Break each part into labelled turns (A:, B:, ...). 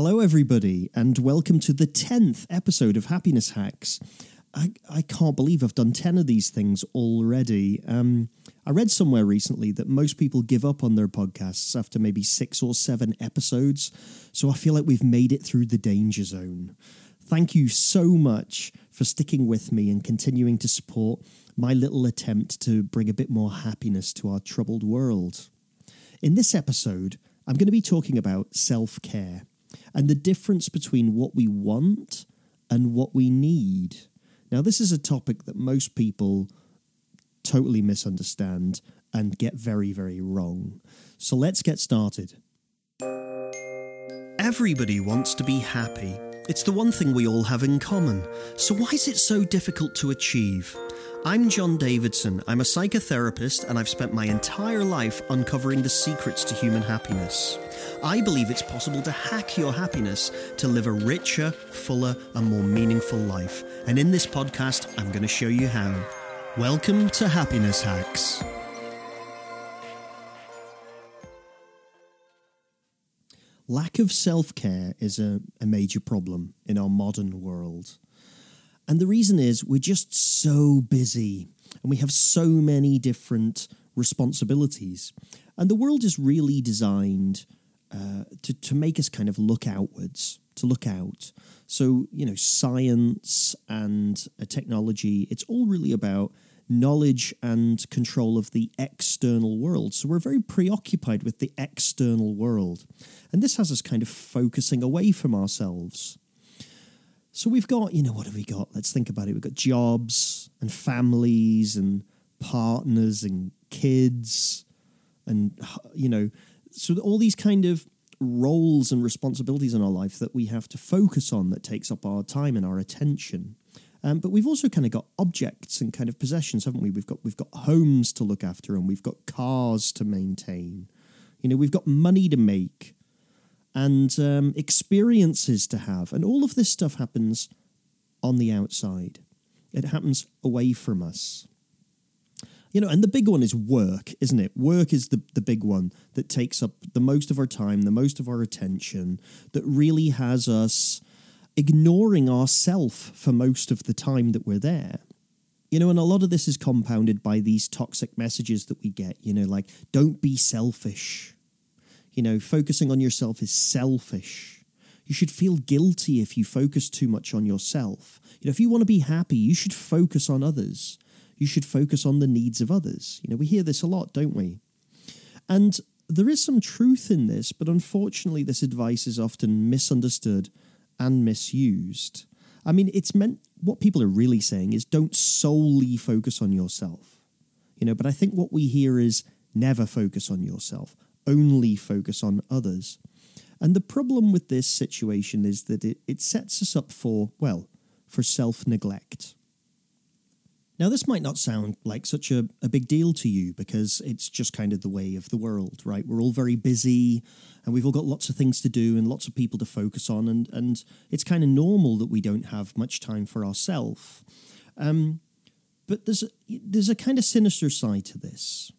A: Hello, everybody, and welcome to the 10th episode of Happiness Hacks. I, I can't believe I've done 10 of these things already. Um, I read somewhere recently that most people give up on their podcasts after maybe six or seven episodes, so I feel like we've made it through the danger zone. Thank you so much for sticking with me and continuing to support my little attempt to bring a bit more happiness to our troubled world. In this episode, I'm going to be talking about self care and the difference between what we want and what we need. Now, this is a topic that most people totally misunderstand and get very, very wrong. So let's get started. Everybody wants to be happy. It's the one thing we all have in common. So, why is it so difficult to achieve? I'm John Davidson. I'm a psychotherapist and I've spent my entire life uncovering the secrets to human happiness. I believe it's possible to hack your happiness to live a richer, fuller, and more meaningful life. And in this podcast, I'm going to show you how. Welcome to Happiness Hacks. Lack of self care is a, a major problem in our modern world. And the reason is we're just so busy and we have so many different responsibilities. And the world is really designed uh, to, to make us kind of look outwards, to look out. So, you know, science and uh, technology, it's all really about knowledge and control of the external world. So we're very preoccupied with the external world. And this has us kind of focusing away from ourselves. So we've got, you know, what have we got? Let's think about it. We've got jobs and families and partners and kids and, you know, so all these kind of roles and responsibilities in our life that we have to focus on that takes up our time and our attention. Um, but we've also kind of got objects and kind of possessions, haven't we? We've got we've got homes to look after and we've got cars to maintain. You know, we've got money to make and um, experiences to have. And all of this stuff happens on the outside, it happens away from us. You know, and the big one is work, isn't it? Work is the, the big one that takes up the most of our time, the most of our attention, that really has us ignoring ourself for most of the time that we're there. You know, and a lot of this is compounded by these toxic messages that we get, you know, like, don't be selfish you know, focusing on yourself is selfish. You should feel guilty if you focus too much on yourself. You know, if you want to be happy, you should focus on others. You should focus on the needs of others. You know, we hear this a lot, don't we? And there is some truth in this, but unfortunately, this advice is often misunderstood and misused. I mean, it's meant what people are really saying is don't solely focus on yourself. You know, but I think what we hear is never focus on yourself only focus on others. And the problem with this situation is that it, it sets us up for, well, for self neglect. Now, this might not sound like such a, a big deal to you because it's just kind of the way of the world, right? We're all very busy and we've all got lots of things to do and lots of people to focus on, and, and it's kind of normal that we don't have much time for ourselves. Um, but there's a, there's a kind of sinister side to this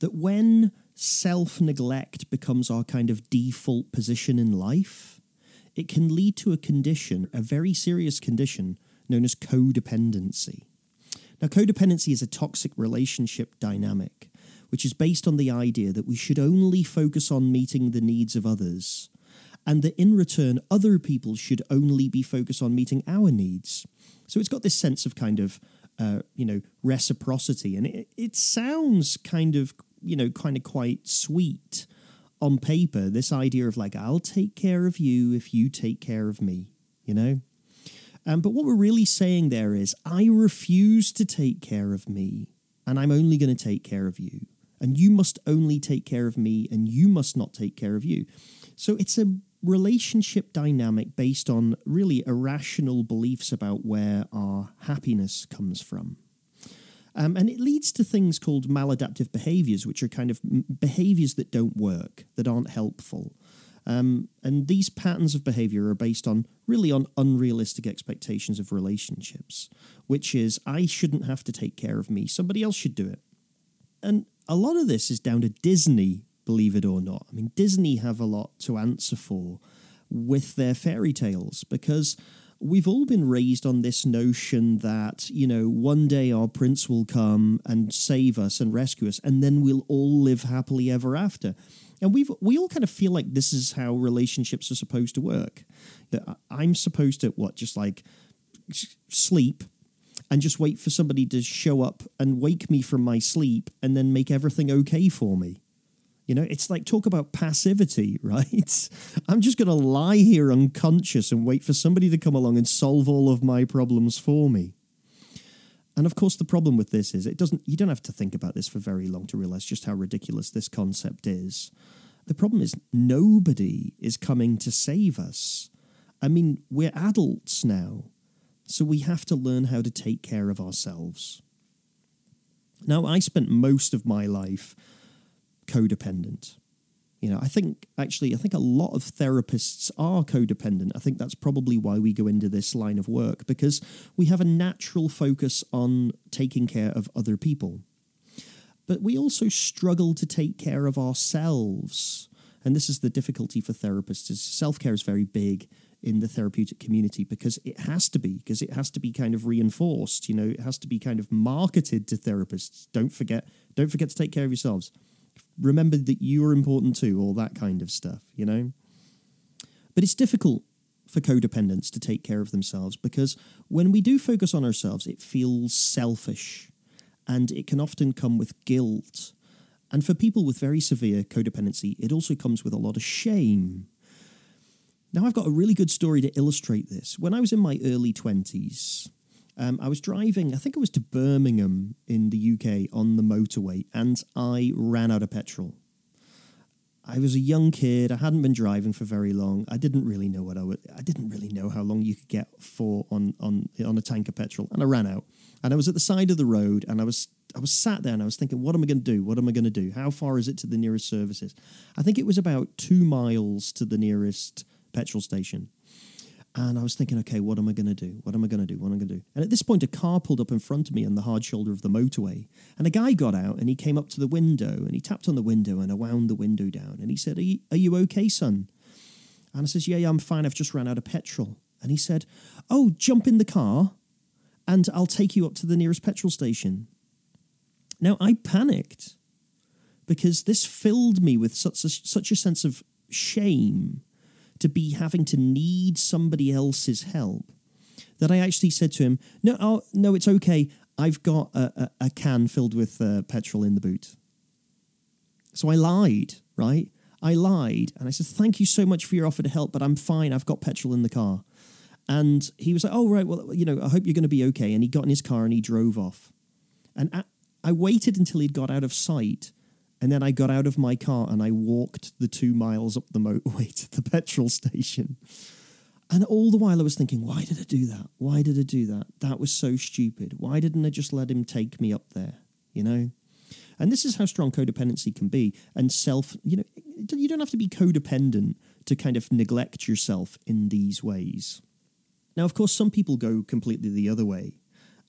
A: that when self neglect becomes our kind of default position in life, it can lead to a condition, a very serious condition known as codependency. Now, codependency is a toxic relationship dynamic, which is based on the idea that we should only focus on meeting the needs of others, and that in return, other people should only be focused on meeting our needs. So it's got this sense of kind of, uh, you know, reciprocity, and it, it sounds kind of you know, kind of quite sweet on paper. This idea of like, I'll take care of you if you take care of me, you know? Um, but what we're really saying there is, I refuse to take care of me, and I'm only going to take care of you. And you must only take care of me, and you must not take care of you. So it's a relationship dynamic based on really irrational beliefs about where our happiness comes from. Um, and it leads to things called maladaptive behaviors, which are kind of behaviors that don't work, that aren't helpful. Um, and these patterns of behavior are based on really on unrealistic expectations of relationships, which is I shouldn't have to take care of me, somebody else should do it. And a lot of this is down to Disney, believe it or not. I mean, Disney have a lot to answer for with their fairy tales because we've all been raised on this notion that, you know, one day our prince will come and save us and rescue us, and then we'll all live happily ever after. And we've we all kind of feel like this is how relationships are supposed to work. That I'm supposed to what just like sleep and just wait for somebody to show up and wake me from my sleep and then make everything okay for me. You know, it's like talk about passivity, right? I'm just going to lie here unconscious and wait for somebody to come along and solve all of my problems for me. And of course, the problem with this is it doesn't. You don't have to think about this for very long to realize just how ridiculous this concept is. The problem is nobody is coming to save us. I mean, we're adults now, so we have to learn how to take care of ourselves. Now, I spent most of my life codependent. You know, I think actually, I think a lot of therapists are codependent. I think that's probably why we go into this line of work because we have a natural focus on taking care of other people. But we also struggle to take care of ourselves. And this is the difficulty for therapists is self-care is very big in the therapeutic community because it has to be because it has to be kind of reinforced you know it has to be kind of marketed to therapists don't forget don't forget to take care of yourselves remember that you are important too, all that kind of stuff, you know? But it's difficult for codependents to take care of themselves because when we do focus on ourselves, it feels selfish and it can often come with guilt. And for people with very severe codependency, it also comes with a lot of shame. Now, I've got a really good story to illustrate this. When I was in my early 20s, um, I was driving, I think it was to Birmingham in the UK on the motorway, and I ran out of petrol. I was a young kid. I hadn't been driving for very long. I didn't really know what I would. I didn't really know how long you could get for on on on a tank of petrol, and I ran out. And I was at the side of the road, and I was I was sat there, and I was thinking, what am I going to do? What am I going to do? How far is it to the nearest services? I think it was about two miles to the nearest petrol station. And I was thinking, okay, what am I going to do? What am I going to do? What am I going to do? And at this point, a car pulled up in front of me on the hard shoulder of the motorway. And a guy got out and he came up to the window and he tapped on the window and I wound the window down. And he said, Are you, are you okay, son? And I says, Yeah, yeah, I'm fine. I've just ran out of petrol. And he said, Oh, jump in the car and I'll take you up to the nearest petrol station. Now, I panicked because this filled me with such a, such a sense of shame to be having to need somebody else's help that I actually said to him, "No, oh, no, it's okay. I've got a, a, a can filled with uh, petrol in the boot." So I lied, right? I lied, and I said, "Thank you so much for your offer to help, but I'm fine. I've got petrol in the car." And he was like, "Oh right, well, you know, I hope you're going to be okay." And he got in his car and he drove off. And I, I waited until he'd got out of sight and then I got out of my car and I walked the two miles up the motorway to the petrol station. And all the while I was thinking, why did I do that? Why did I do that? That was so stupid. Why didn't I just let him take me up there? You know? And this is how strong codependency can be. And self, you know, you don't have to be codependent to kind of neglect yourself in these ways. Now, of course, some people go completely the other way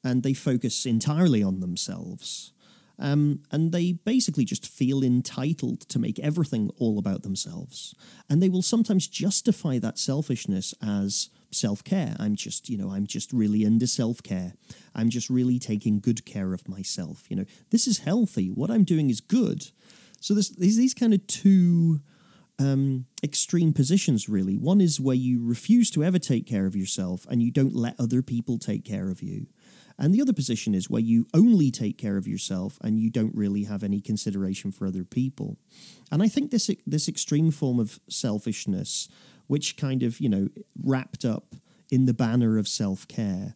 A: and they focus entirely on themselves. Um, and they basically just feel entitled to make everything all about themselves. And they will sometimes justify that selfishness as self care. I'm just, you know, I'm just really into self care. I'm just really taking good care of myself. You know, this is healthy. What I'm doing is good. So there's, there's these kind of two um, extreme positions, really. One is where you refuse to ever take care of yourself and you don't let other people take care of you. And the other position is where you only take care of yourself and you don't really have any consideration for other people. And I think this this extreme form of selfishness, which kind of, you know, wrapped up in the banner of self-care,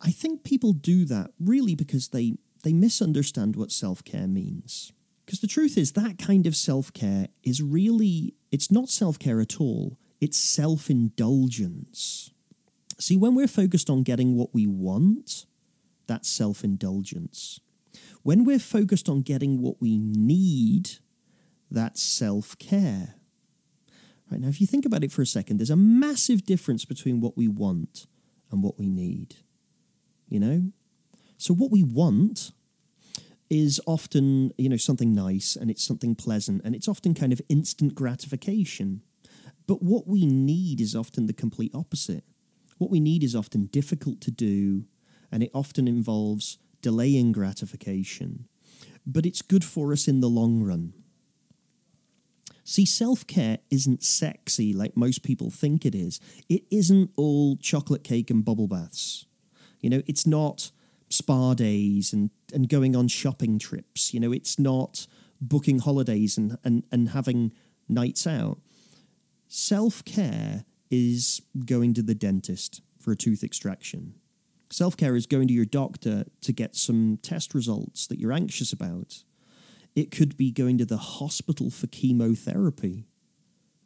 A: I think people do that really because they they misunderstand what self-care means. Because the truth is that kind of self-care is really it's not self-care at all. It's self-indulgence. See, when we're focused on getting what we want, that's self indulgence. When we're focused on getting what we need, that's self care. Right, now, if you think about it for a second, there's a massive difference between what we want and what we need. You know? So, what we want is often, you know, something nice and it's something pleasant and it's often kind of instant gratification. But what we need is often the complete opposite. What we need is often difficult to do, and it often involves delaying gratification. But it's good for us in the long run. See, self care isn't sexy like most people think it is. It isn't all chocolate cake and bubble baths. You know, it's not spa days and, and going on shopping trips. You know, it's not booking holidays and, and, and having nights out. Self care is going to the dentist for a tooth extraction. Self care is going to your doctor to get some test results that you're anxious about. It could be going to the hospital for chemotherapy,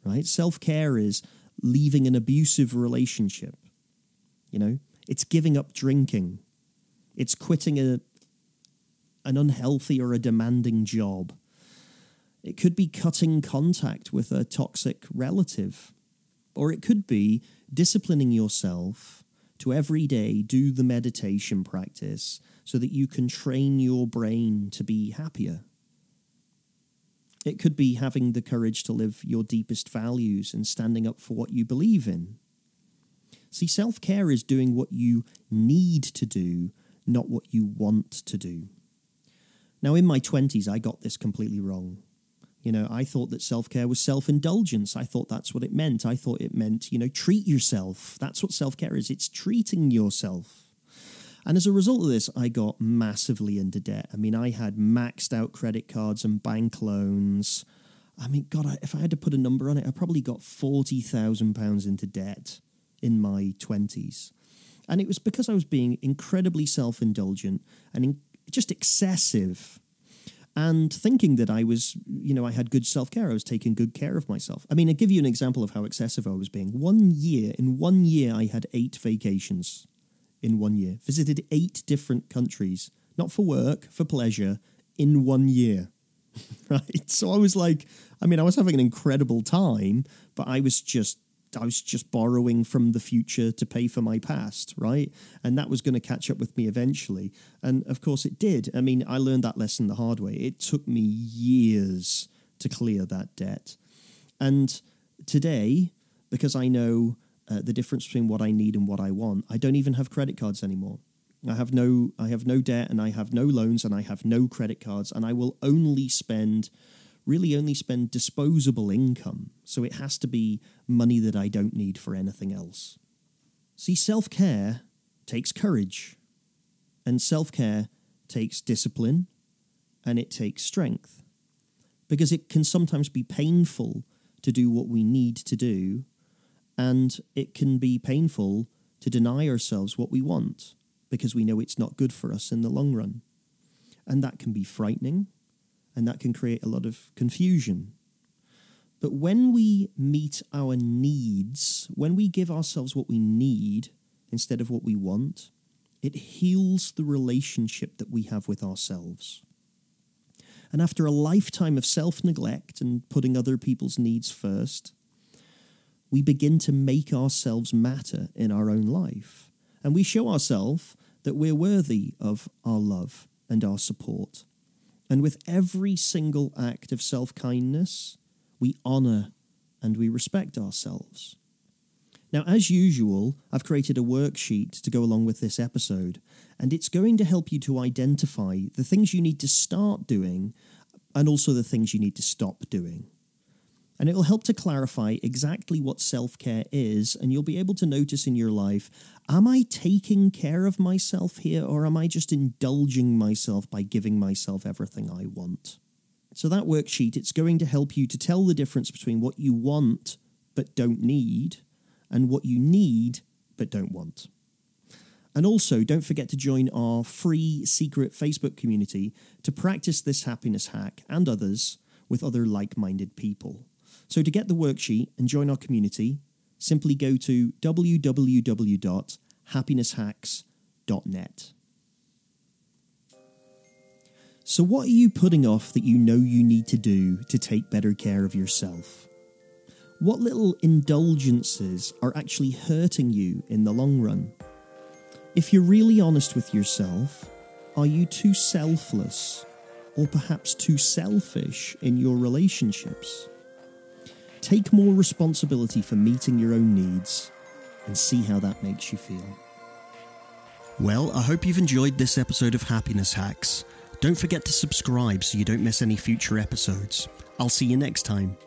A: right? Self care is leaving an abusive relationship. You know, it's giving up drinking, it's quitting a, an unhealthy or a demanding job. It could be cutting contact with a toxic relative. Or it could be disciplining yourself to every day do the meditation practice so that you can train your brain to be happier. It could be having the courage to live your deepest values and standing up for what you believe in. See, self care is doing what you need to do, not what you want to do. Now, in my 20s, I got this completely wrong. You know, I thought that self care was self indulgence. I thought that's what it meant. I thought it meant, you know, treat yourself. That's what self care is it's treating yourself. And as a result of this, I got massively into debt. I mean, I had maxed out credit cards and bank loans. I mean, God, if I had to put a number on it, I probably got £40,000 into debt in my 20s. And it was because I was being incredibly self indulgent and in, just excessive and thinking that I was, you know, I had good self care. I was taking good care of myself. I mean, I'll give you an example of how excessive I was being. One year, in one year, I had eight vacations in one year, visited eight different countries, not for work, for pleasure, in one year. right? So I was like, I mean, I was having an incredible time, but I was just I was just borrowing from the future to pay for my past, right? And that was going to catch up with me eventually. And of course, it did. I mean, I learned that lesson the hard way. It took me years to clear that debt. And today, because I know uh, the difference between what I need and what I want, I don't even have credit cards anymore. I have no I have no debt and I have no loans and I have no credit cards and I will only spend really only spend disposable income, so it has to be money that I don't need for anything else. See, self care takes courage, and self care takes discipline, and it takes strength. Because it can sometimes be painful to do what we need to do, and it can be painful to deny ourselves what we want because we know it's not good for us in the long run. And that can be frightening and that can create a lot of confusion. But when we meet our needs, when we give ourselves what we need instead of what we want, it heals the relationship that we have with ourselves. And after a lifetime of self neglect and putting other people's needs first, we begin to make ourselves matter in our own life. And we show ourselves that we're worthy of our love and our support. And with every single act of self kindness, we honour and we respect ourselves. Now, as usual, I've created a worksheet to go along with this episode, and it's going to help you to identify the things you need to start doing and also the things you need to stop doing and it'll help to clarify exactly what self care is, and you'll be able to notice in your life am I taking care of myself here, or am I just indulging myself by giving myself everything I want? So, that worksheet, it's going to help you to tell the difference between what you want but don't need and what you need but don't want. And also, don't forget to join our free secret Facebook community to practice this happiness hack and others with other like minded people. So to get the worksheet and join our community, simply go to www.happinesshacks.net. So, what are you putting off that you know you need to do to take better care of yourself? What little indulgences are actually hurting you in the long run? If you're really honest with yourself, are you too selfless or perhaps too selfish in your relationships? Take more responsibility for meeting your own needs and see how that makes you feel. Well, I hope you've enjoyed this episode of Happiness Hacks. Don't forget to subscribe so you don't miss any future episodes. I'll see you next time.